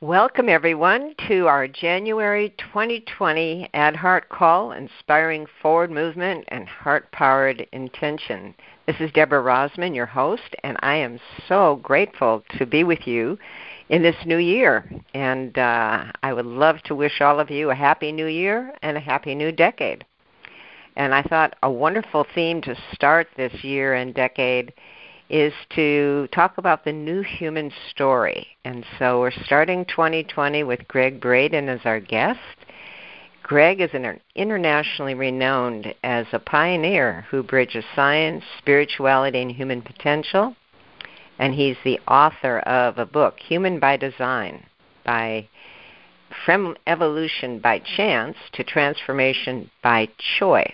Welcome, everyone, to our January 2020 Ad Heart Call Inspiring Forward Movement and Heart Powered Intention. This is Deborah Rozman, your host, and I am so grateful to be with you in this new year. And uh, I would love to wish all of you a happy new year and a happy new decade. And I thought a wonderful theme to start this year and decade is to talk about the new human story. And so we're starting 2020 with Gregg Braden as our guest. Gregg is an internationally renowned as a pioneer who bridges science, spirituality, and human potential. And he's the author of a book, Human by Design, by From Evolution by Chance to Transformation by Choice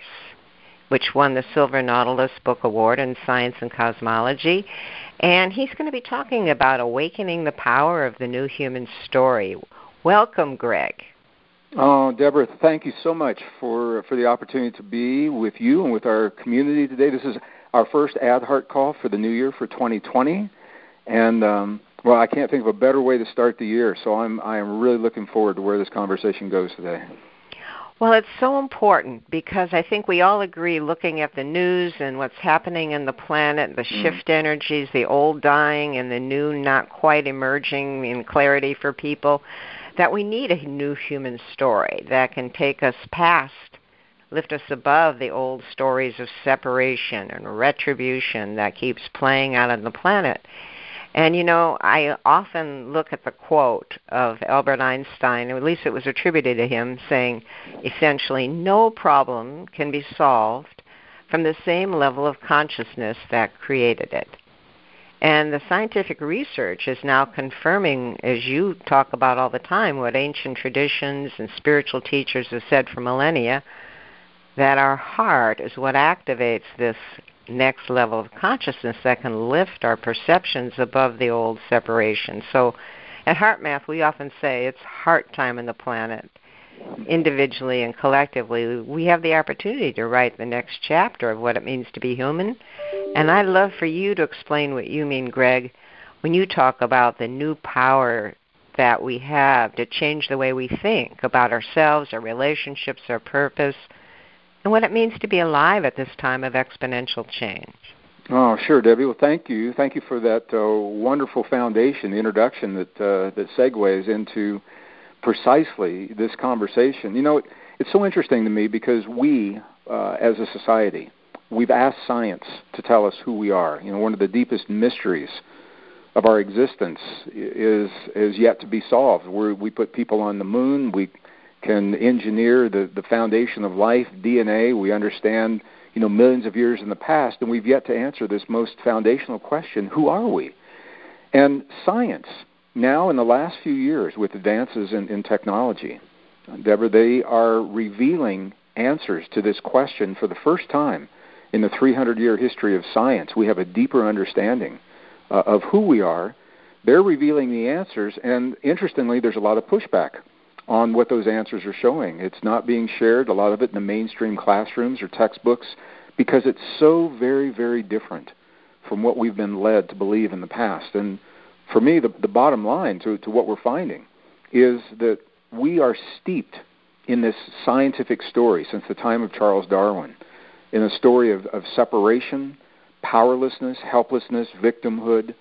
which won the Silver Nautilus Book Award in Science and Cosmology. And he's going to be talking about awakening the power of the new human story. Welcome, Gregg. Oh, Deborah, thank you so much for for the opportunity to be with you and with our community today. This is our first Ad Heart call for the new year for 2020, and um, well, I can't think of a better way to start the year. So I'm I am really looking forward to where this conversation goes today. Well, it's so important because I think we all agree looking at the news and what's happening in the planet, the mm. shift energies, the old dying and the new not quite emerging in clarity for people, that we need a new human story that can take us past, lift us above the old stories of separation and retribution that keeps playing out on the planet and you know, I often look at the quote of Albert Einstein, or at least it was attributed to him, saying essentially, no problem can be solved from the same level of consciousness that created it. And the scientific research is now confirming, as you talk about all the time, what ancient traditions and spiritual teachers have said for millennia, that our heart is what activates this next level of consciousness that can lift our perceptions above the old separation. So at HeartMath, we often say it's heart time in the planet. Individually and collectively, we have the opportunity to write the next chapter of what it means to be human. And I'd love for you to explain what you mean, Gregg, when you talk about the new power that we have to change the way we think about ourselves, our relationships, our purpose, and what it means to be alive at this time of exponential change. Oh, sure, Debbie. Well, thank you. Thank you for that uh, wonderful foundation, the introduction that uh, that segues into precisely this conversation. You know, it, it's so interesting to me because we, uh, as a society, we've asked science to tell us who we are. You know, one of the deepest mysteries of our existence is is yet to be solved. we we put people on the moon. We can engineer the, the foundation of life, DNA. We understand, you know, millions of years in the past, and we've yet to answer this most foundational question: Who are we? And science, now in the last few years, with advances in, in technology, Deborah, they are revealing answers to this question for the first time in the 300-year history of science. We have a deeper understanding uh, of who we are. They're revealing the answers, and interestingly, there's a lot of pushback on what those answers are showing. It's not being shared, a lot of it in the mainstream classrooms or textbooks, because it's so very, very different from what we've been led to believe in the past. And for me, the, the bottom line to, to what we're finding is that we are steeped in this scientific story since the time of Charles Darwin, in a story of, of separation, powerlessness, helplessness, victimhood,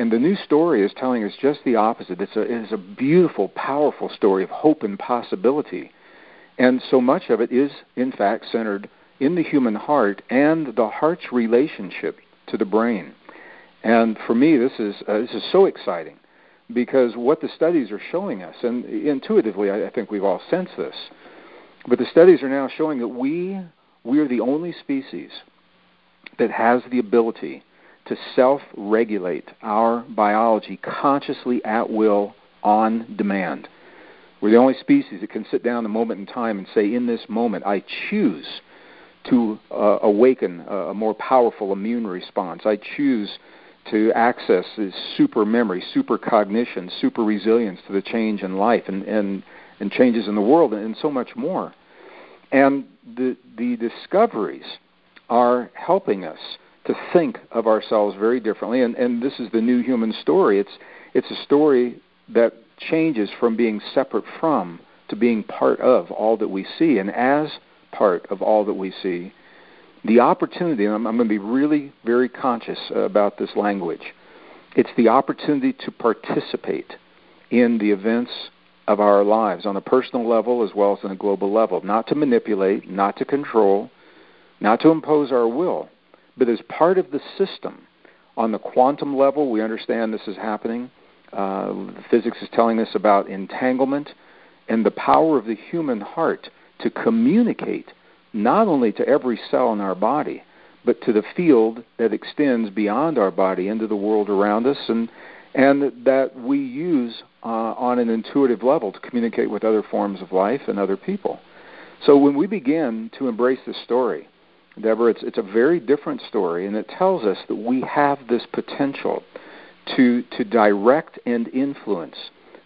and the new story is telling us just the opposite. It's a, it is a beautiful, powerful story of hope and possibility. And so much of it is, in fact, centered in the human heart and the heart's relationship to the brain. And for me, this is, uh, this is so exciting because what the studies are showing us, and intuitively I, I think we've all sensed this, but the studies are now showing that we, we are the only species that has the ability to self regulate our biology consciously at will on demand. We're the only species that can sit down a moment in time and say, in this moment, I choose to uh, awaken a more powerful immune response. I choose to access this super memory, super cognition, super resilience to the change in life and, and, and changes in the world, and so much more. And the, the discoveries are helping us to think of ourselves very differently. And, and this is the new human story. It's, it's a story that changes from being separate from to being part of all that we see. And as part of all that we see, the opportunity, and I'm, I'm going to be really very conscious about this language, it's the opportunity to participate in the events of our lives on a personal level as well as on a global level, not to manipulate, not to control, not to impose our will, but as part of the system. On the quantum level, we understand this is happening. Uh, physics is telling us about entanglement and the power of the human heart to communicate not only to every cell in our body, but to the field that extends beyond our body into the world around us, and and that we use uh, on an intuitive level to communicate with other forms of life and other people. So when we begin to embrace this story, Deborah, it's, it's a very different story, and it tells us that we have this potential to, to direct and influence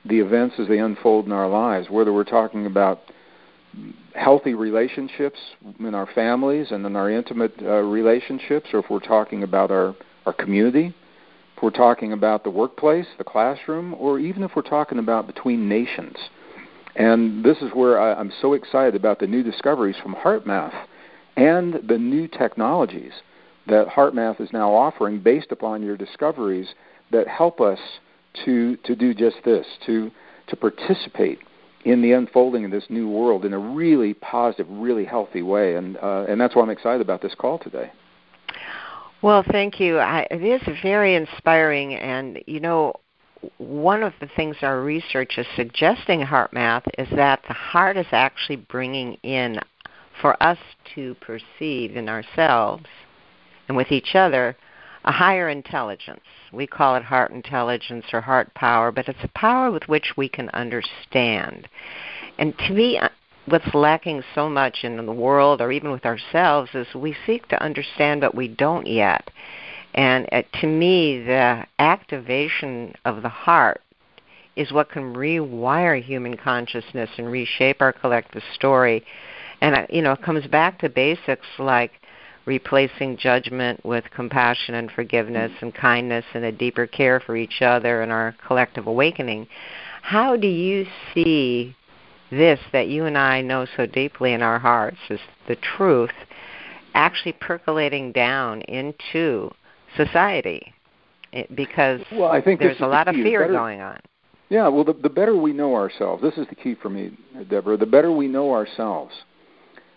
the events as they unfold in our lives, whether we're talking about healthy relationships in our families and in our intimate uh, relationships, or if we're talking about our, our community, if we're talking about the workplace, the classroom, or even if we're talking about between nations. And this is where I, I'm so excited about the new discoveries from HeartMath and the new technologies that HeartMath is now offering based upon your discoveries that help us to, to do just this, to, to participate in the unfolding of this new world in a really positive, really healthy way. And, uh, and that's why I'm excited about this call today. Well, thank you. I, it is very inspiring. And, you know, one of the things our research is suggesting HeartMath is that the heart is actually bringing in for us to perceive in ourselves and with each other a higher intelligence. We call it heart intelligence or heart power, but it's a power with which we can understand. And to me, uh, what's lacking so much in the world or even with ourselves is we seek to understand, but we don't yet. And uh, to me, the activation of the heart is what can rewire human consciousness and reshape our collective story. And uh, you know, it comes back to basics like replacing judgment with compassion and forgiveness and kindness and a deeper care for each other and our collective awakening. How do you see this that you and I know so deeply in our hearts is the truth actually percolating down into society? It, because well, I think there's a the lot of fear better, going on. Yeah, well, the, the better we know ourselves, this is the key for me, Deborah, the better we know ourselves,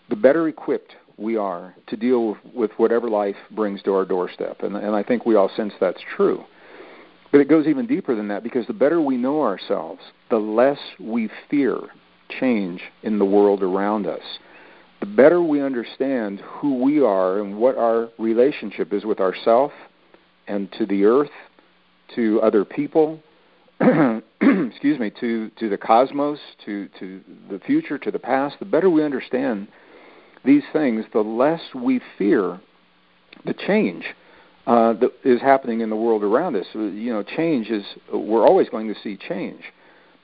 the better equipped we are to deal with, with whatever life brings to our doorstep. And, and I think we all sense that's true. But it goes even deeper than that because the better we know ourselves, the less we fear change in the world around us. The better we understand who we are and what our relationship is with ourself and to the earth, to other people, excuse me, to, to the cosmos, to, to the future, to the past, the better we understand these things, the less we fear the change uh, that is happening in the world around us. Uh, you know, change is, we're always going to see change,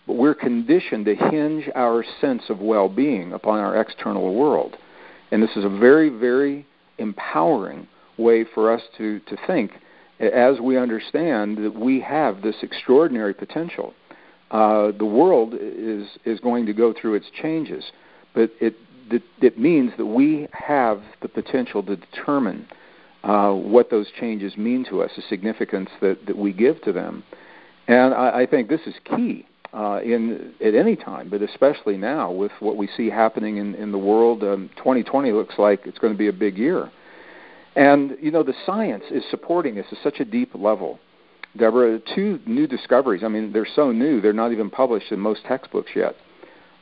but we're conditioned to hinge our sense of well being upon our external world. And this is a very, very empowering way for us to, to think as we understand that we have this extraordinary potential. Uh, the world is, is going to go through its changes, but it that, means that we have the potential to determine uh, what those changes mean to us, the significance that, that we give to them. And I, I think this is key uh, in at any time, but especially now with what we see happening in, in the world. Um, 2020 looks like it's going to be a big year. And, you know, the science is supporting this at such a deep level. Deborah, two new discoveries. I mean, they're so new, they're not even published in most textbooks yet.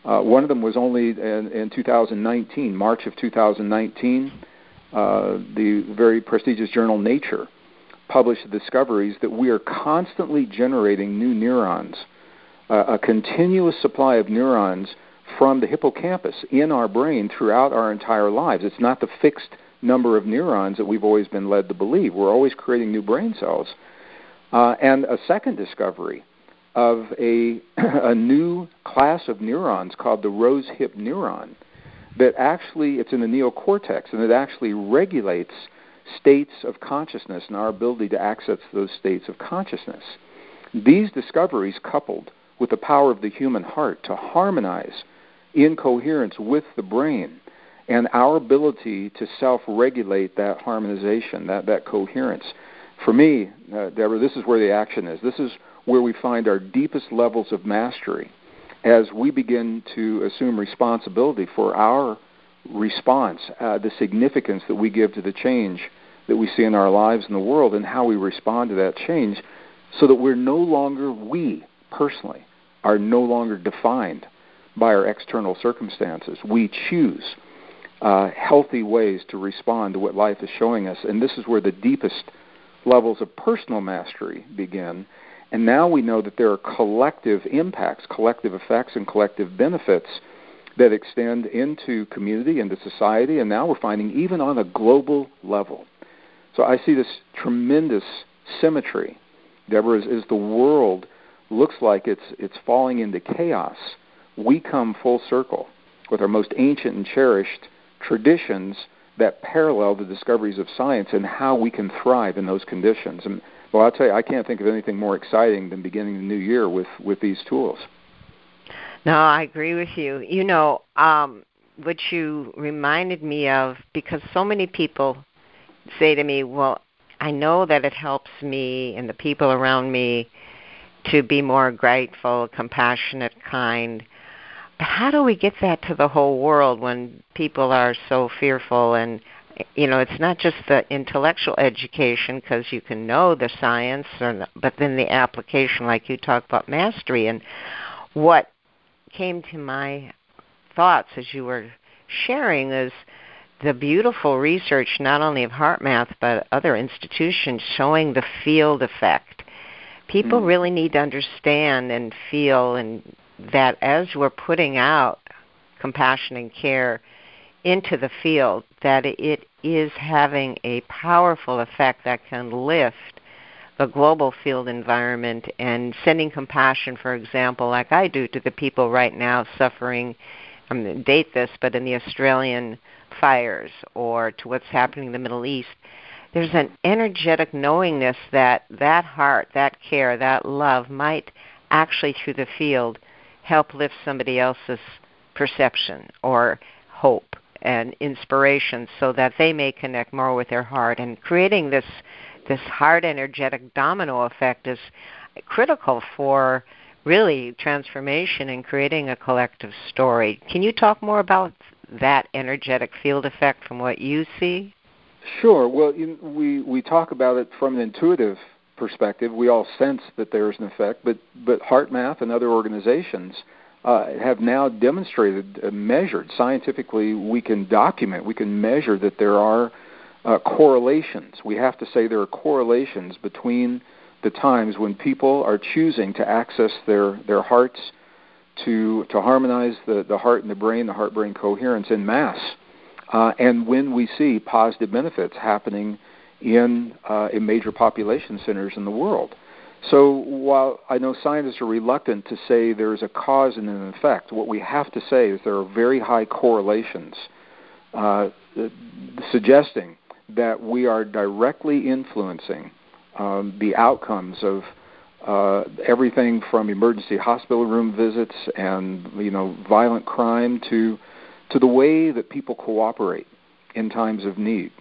Uh, one of them was only in, in 2019, March of 2019. Uh, the very prestigious journal Nature published the discoveries that we are constantly generating new neurons, uh, a continuous supply of neurons from the hippocampus in our brain throughout our entire lives. It's not the fixed number of neurons that we've always been led to believe. We're always creating new brain cells. Uh, and a second discovery of a, a new class of neurons called the rose hip neuron that actually it's in the neocortex and it actually regulates states of consciousness and our ability to access those states of consciousness. These discoveries coupled with the power of the human heart to harmonize in coherence with the brain and our ability to self-regulate that harmonization, that, that coherence. For me, uh, Deborah, this is where the action is. This is where we find our deepest levels of mastery as we begin to assume responsibility for our response, uh, the significance that we give to the change that we see in our lives and the world, and how we respond to that change, so that we're no longer, we personally, are no longer defined by our external circumstances. We choose uh, healthy ways to respond to what life is showing us, and this is where the deepest levels of personal mastery begin. And now we know that there are collective impacts, collective effects, and collective benefits that extend into community, into society, and now we're finding even on a global level. So I see this tremendous symmetry, Deborah, as, as the world looks like it's it's falling into chaos. We come full circle with our most ancient and cherished traditions that parallel the discoveries of science and how we can thrive in those conditions. And well, I'll tell you, I can't think of anything more exciting than beginning the new year with with these tools. No, I agree with you. You know, um, what you reminded me of, because so many people say to me, well, I know that it helps me and the people around me to be more grateful, compassionate, kind. But how do we get that to the whole world when people are so fearful and you know it's not just the intellectual education because you can know the science or, but then the application like you talk about mastery and what came to my thoughts as you were sharing is the beautiful research not only of HeartMath but other institutions showing the field effect. People mm. really need to understand and feel and that as we're putting out compassion and care into the field, that it is having a powerful effect that can lift the global field environment and sending compassion, for example, like I do to the people right now suffering, I'm going to date this, but in the Australian fires or to what's happening in the Middle East, there's an energetic knowingness that that heart, that care, that love might actually through the field help lift somebody else's perception or hope and inspiration so that they may connect more with their heart and creating this this heart energetic domino effect is critical for really transformation and creating a collective story. Can you talk more about that energetic field effect from what you see? Sure. Well, we we talk about it from an intuitive perspective. We all sense that there is an effect, but but HeartMath and other organizations uh, have now demonstrated, uh, measured scientifically. We can document, we can measure that there are uh, correlations. We have to say there are correlations between the times when people are choosing to access their, their hearts to, to harmonize the, the heart and the brain, the heart brain coherence in mass, uh, and when we see positive benefits happening in, uh, in major population centers in the world. So while I know scientists are reluctant to say there's a cause and an effect, what we have to say is there are very high correlations uh, suggesting that we are directly influencing um, the outcomes of uh, everything from emergency hospital room visits and you know violent crime to to the way that people cooperate in times of need.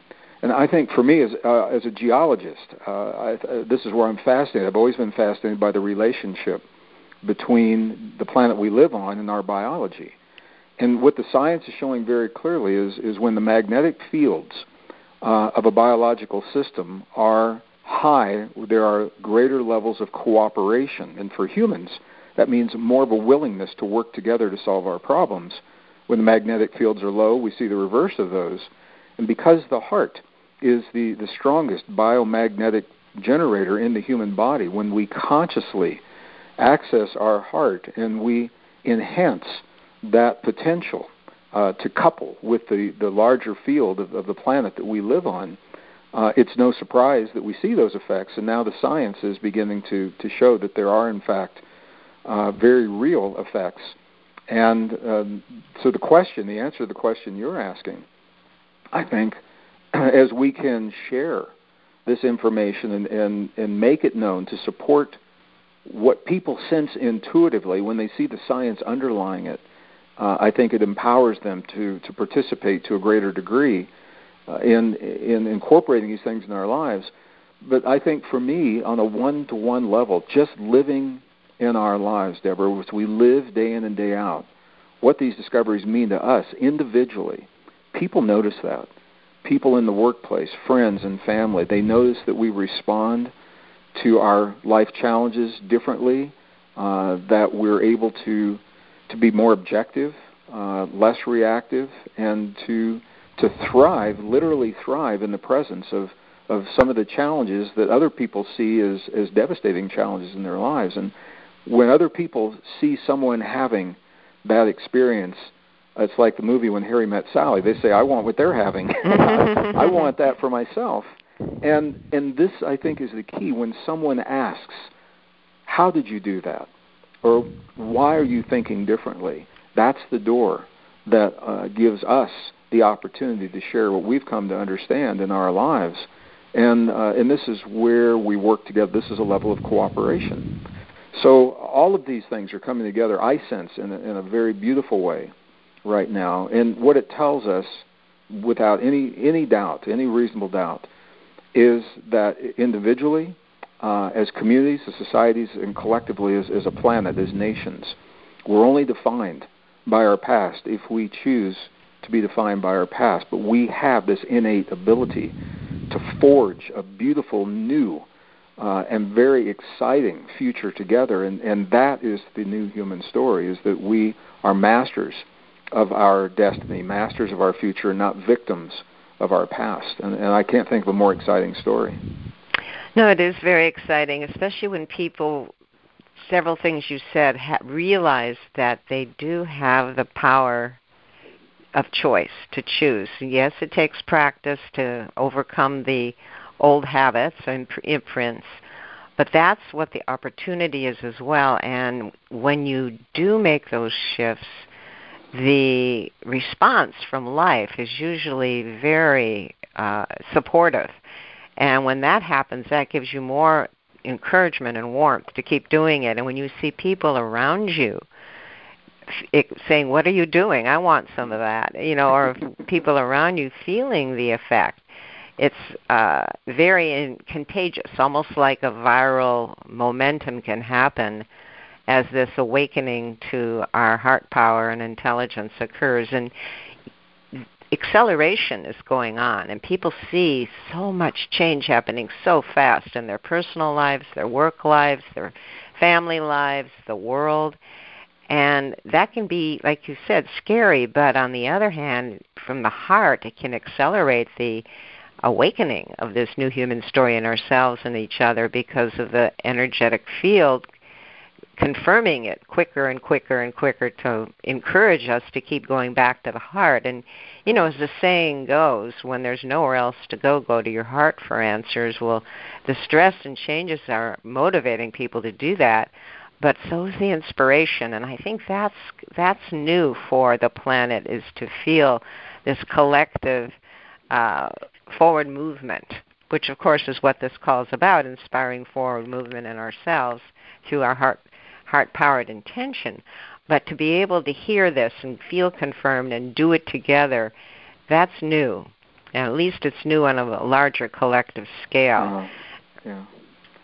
And I think for me as uh, as a geologist, uh, I, uh, this is where I'm fascinated. I've always been fascinated by the relationship between the planet we live on and our biology. And what the science is showing very clearly is is when the magnetic fields uh, of a biological system are high, there are greater levels of cooperation. And for humans, that means more of a willingness to work together to solve our problems. When the magnetic fields are low, we see the reverse of those. And because the heart is the, the strongest biomagnetic generator in the human body, when we consciously access our heart and we enhance that potential, uh, to couple with the, the larger field of, of the planet that we live on, uh, it's no surprise that we see those effects. And now the science is beginning to, to show that there are, in fact, uh, very real effects. And um, so the question, the answer to the question you're asking, I think, as we can share this information and, and, and make it known to support what people sense intuitively when they see the science underlying it, uh, I think it empowers them to to participate to a greater degree uh, in in incorporating these things in their lives. But I think for me, on a one-to-one level, just living in our lives, Deborah, as we live day in and day out, what these discoveries mean to us individually, people notice that. People in the workplace, friends and family, they notice that we respond to our life challenges differently, uh, that we're able to to be more objective, uh, less reactive, and to to thrive, literally thrive in the presence of of some of the challenges that other people see as as devastating challenges in their lives. And when other people see someone having that experience, it's like the movie when Harry met Sally. They say, "I want what they're having. I want that for myself." And and this I think is the key when someone asks, "How did you do that?" or "Why are you thinking differently?" That's the door that uh, gives us the opportunity to share what we've come to understand in our lives. And uh, and this is where we work together. This is a level of cooperation. So all of these things are coming together. I sense in a, in a very beautiful way right now. And what it tells us, without any any doubt, any reasonable doubt, is that individually, uh, as communities, as societies, and collectively as, as a planet, as nations, we're only defined by our past if we choose to be defined by our past. But we have this innate ability to forge a beautiful new uh, and very exciting future together. And, and that is the new human story: is that we are masters of our destiny, masters of our future, not victims of our past. And, and I can't think of a more exciting story. No, it is very exciting, especially when people, several things you said, ha- realize that they do have the power of choice to choose. Yes, it takes practice to overcome the old habits and imprints, but that's what the opportunity is as well. And when you do make those shifts, the response from life is usually very uh, supportive. And when that happens, that gives you more encouragement and warmth to keep doing it. And when you see people around you it, saying, "What are you doing? I want some of that," you know, or people around you feeling the effect, it's uh, very in, contagious, almost like a viral momentum can happen as this awakening to our heart power and intelligence occurs. And acceleration is going on, and people see so much change happening so fast in their personal lives, their work lives, their family lives, the world. And that can be, like you said, scary, but on the other hand, from the heart, it can accelerate the awakening of this new human story in ourselves and each other because of the energetic field confirming it quicker and quicker and quicker to encourage us to keep going back to the heart. And, you know, as the saying goes, when there's nowhere else to go, go to your heart for answers. Well, the stress and changes are motivating people to do that, but so is the inspiration. And I think that's that's new for the planet is to feel this collective uh, forward movement, which of course is what this call is about, inspiring forward movement in ourselves through our heart heart powered intention. But to be able to hear this and feel confirmed and do it together, that's new. And at least it's new on a larger collective scale. Uh, yeah.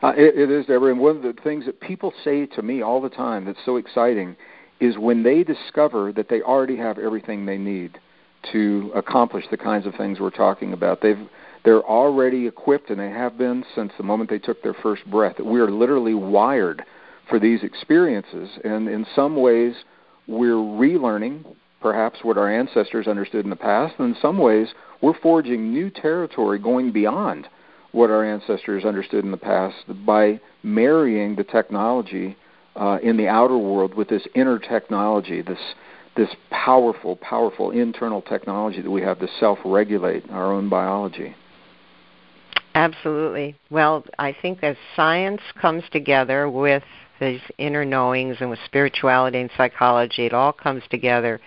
Uh, it, it is, Deborah. And one of the things that people say to me all the time that's so exciting is when they discover that they already have everything they need to accomplish the kinds of things we're talking about. They've they're already equipped, and they have been since the moment they took their first breath. We are literally wired for these experiences. And in some ways, we're relearning perhaps what our ancestors understood in the past, and in some ways, we're forging new territory going beyond what our ancestors understood in the past by marrying the technology uh, in the outer world with this inner technology, this this powerful, powerful internal technology that we have to self-regulate our own biology. Absolutely. Well, I think as science comes together with these inner knowings and with spirituality and psychology, it all comes together.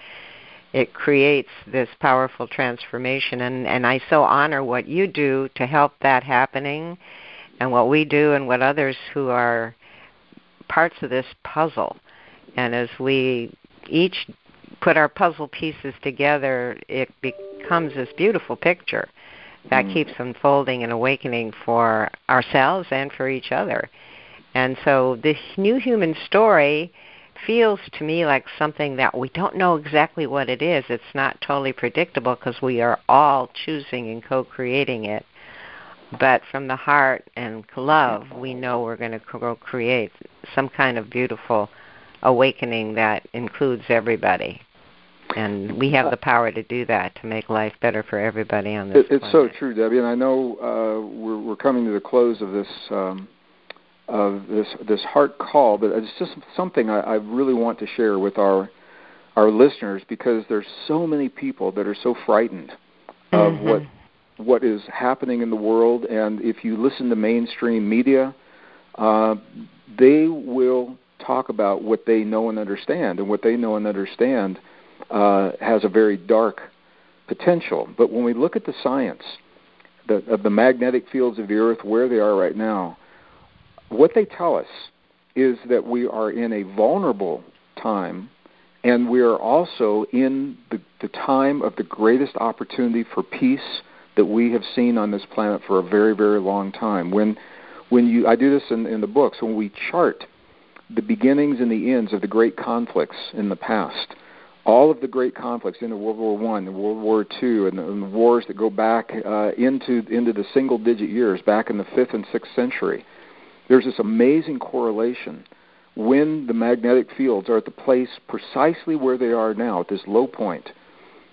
It creates this powerful transformation, and and I so honor what you do to help that happening, and what we do, and what others who are parts of this puzzle. And as we each put our puzzle pieces together, it becomes this beautiful picture that mm. keeps unfolding and awakening for ourselves and for each other. And so this new human story feels to me like something that we don't know exactly what it is. It's not totally predictable because we are all choosing and co creating it. But from the heart and love, we know we're going to co create some kind of beautiful awakening that includes everybody. And we have the power to do that to make life better for everybody on this. It, it's planet. so true, Debbie. And I know uh, we're, we're coming to the close of this um, of this this heart call, but it's just something I, I really want to share with our our listeners because there's so many people that are so frightened of mm-hmm. what what is happening in the world, and if you listen to mainstream media, uh, they will talk about what they know and understand, and what they know and understand uh, has a very dark potential. But when we look at the science the, of the magnetic fields of the Earth, where they are right now, what they tell us is that we are in a vulnerable time and we are also in the, the time of the greatest opportunity for peace that we have seen on this planet for a very, very long time. When, when you, I do this in, in the books, when we chart the beginnings and the ends of the great conflicts in the past, all of the great conflicts in World War One, and World War Two, and, and the wars that go back uh, into into the single-digit years, back in the fifth and sixth century, there's this amazing correlation when the magnetic fields are at the place precisely where they are now, at this low point,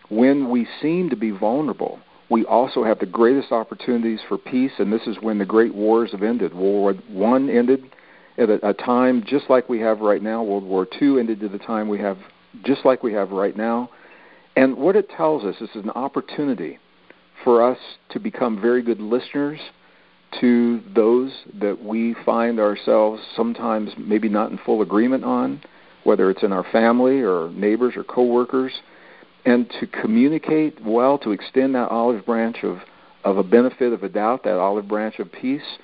when we seem to be vulnerable, we also have the greatest opportunities for peace, and this is when the great wars have ended. World War One ended at a, a time just like we have right now. World War Two ended at the time we have just like we have right now. And what it tells us is an opportunity for us to become very good listeners to those that we find ourselves sometimes maybe not in full agreement on, whether it's in our family or neighbors or coworkers, and to communicate well, to extend that olive branch of, of a benefit of a doubt, that olive branch of peace.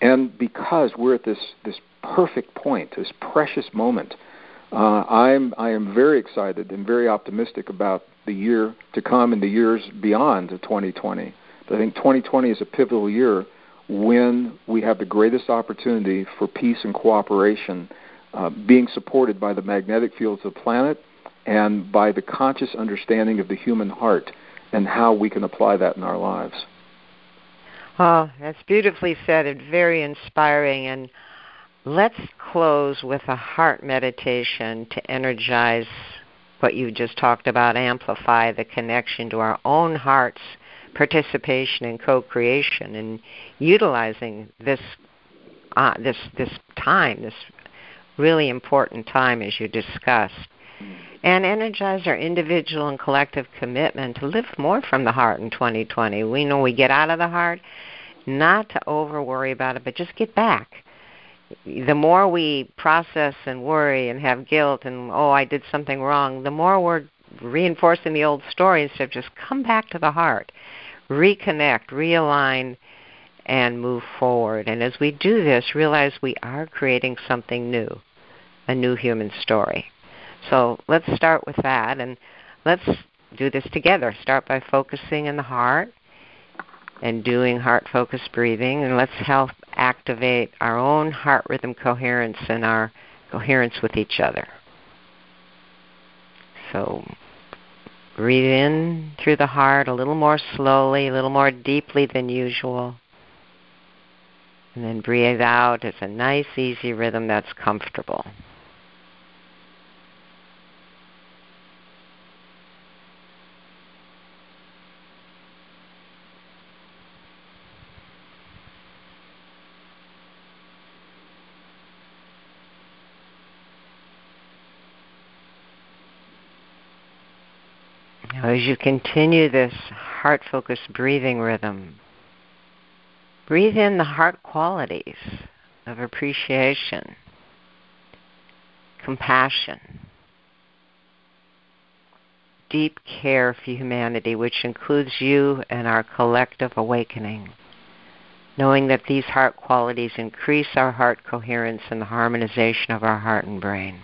And because we're at this, this perfect point, this precious moment, uh, I'm, I am very excited and very optimistic about the year to come and the years beyond 2020. But I think 2020 is a pivotal year when we have the greatest opportunity for peace and cooperation uh, being supported by the magnetic fields of the planet and by the conscious understanding of the human heart and how we can apply that in our lives. Oh, that's beautifully said and very inspiring. And let's close with a heart meditation to energize what you just talked about, amplify the connection to our own hearts participation and co-creation and utilizing this uh, this this time, this really important time as you discussed, and energize our individual and collective commitment to live more from the heart in 2020. We know we get out of the heart, not to over worry about it, but just get back. The more we process and worry and have guilt and oh I did something wrong, the more we're reinforcing the old story instead of just come back to the heart reconnect, realign, and move forward. And as we do this, realize we are creating something new, a new human story. So let's start with that and let's do this together. Start by focusing in the heart and doing heart focused breathing and let's help activate our own heart rhythm coherence and our coherence with each other. So Breathe in through the heart a little more slowly, a little more deeply than usual. And then breathe out. It's a nice, easy rhythm that's comfortable. As you continue this heart focused breathing rhythm, breathe in the heart qualities of appreciation, compassion, deep care for humanity, which includes you and our collective awakening. knowing that these heart qualities increase our heart coherence and the harmonization of our heart and brain.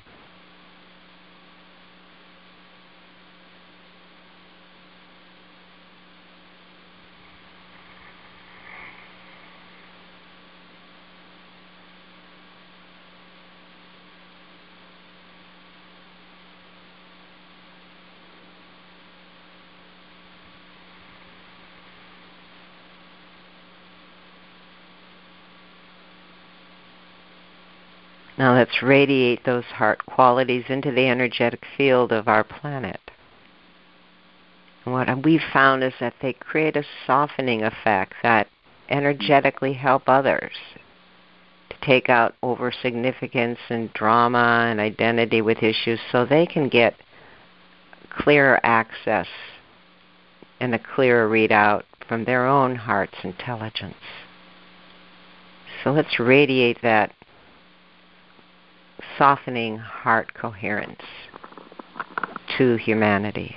Now let's radiate those heart qualities into the energetic field of our planet. And what we've found is that they create a softening effect that energetically help others to take out over significance and drama and identity with issues so they can get clearer access and a clearer readout from their own heart's intelligence. So let's radiate that softening heart coherence to humanity.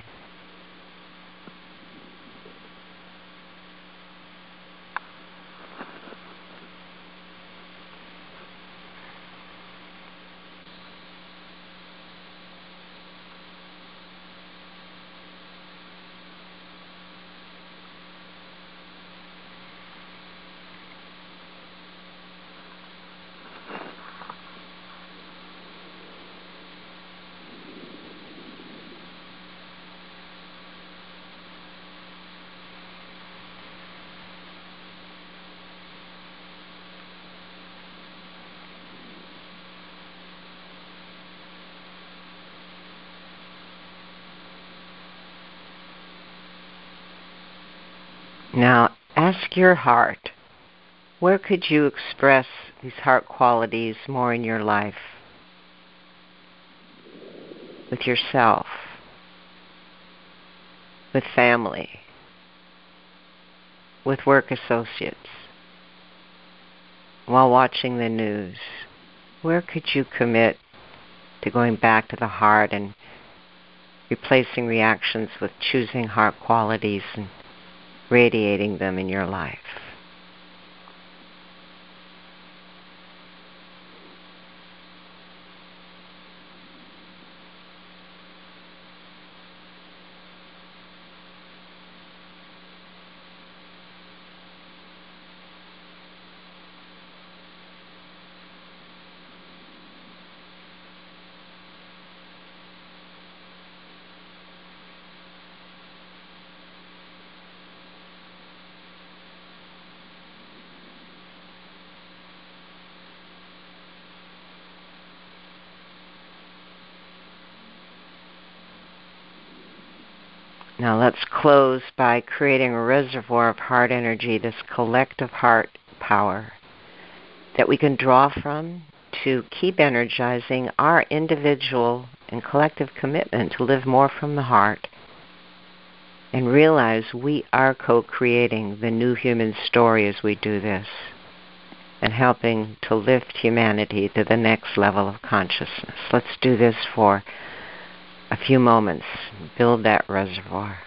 Now, ask your heart where could you express these heart qualities more in your life? With yourself, with family, with work associates, while watching the news. Where could you commit to going back to the heart and replacing reactions with choosing heart qualities and radiating them in your life. Now let's close by creating a reservoir of heart energy, this collective heart power that we can draw from to keep energizing our individual and collective commitment to live more from the heart and realize we are co creating the new human story as we do this and helping to lift humanity to the next level of consciousness. Let's do this for a few moments, build that reservoir.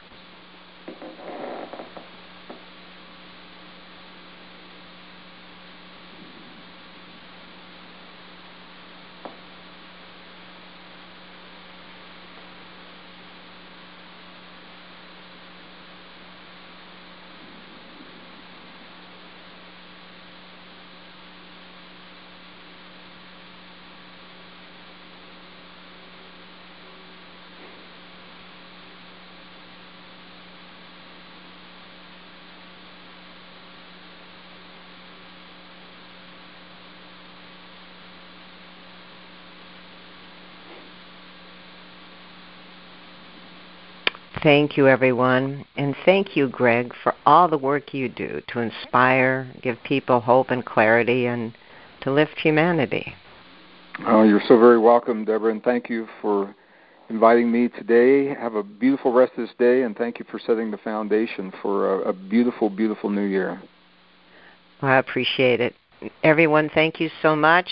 Thank you, everyone. And thank you, Gregg, for all the work you do to inspire, give people hope and clarity, and to lift humanity. Oh, you're so very welcome, Deborah, and thank you for inviting me today. Have a beautiful rest of this day, and thank you for setting the foundation for a, a beautiful, beautiful new year. Well, I appreciate it. Everyone, thank you so much.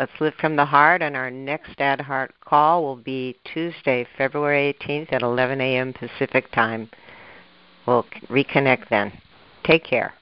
Let's Live from the Heart, and our next Ad Heart call will be Tuesday, February 18th at 11 a.m. Pacific Time. We'll reconnect then. Take care.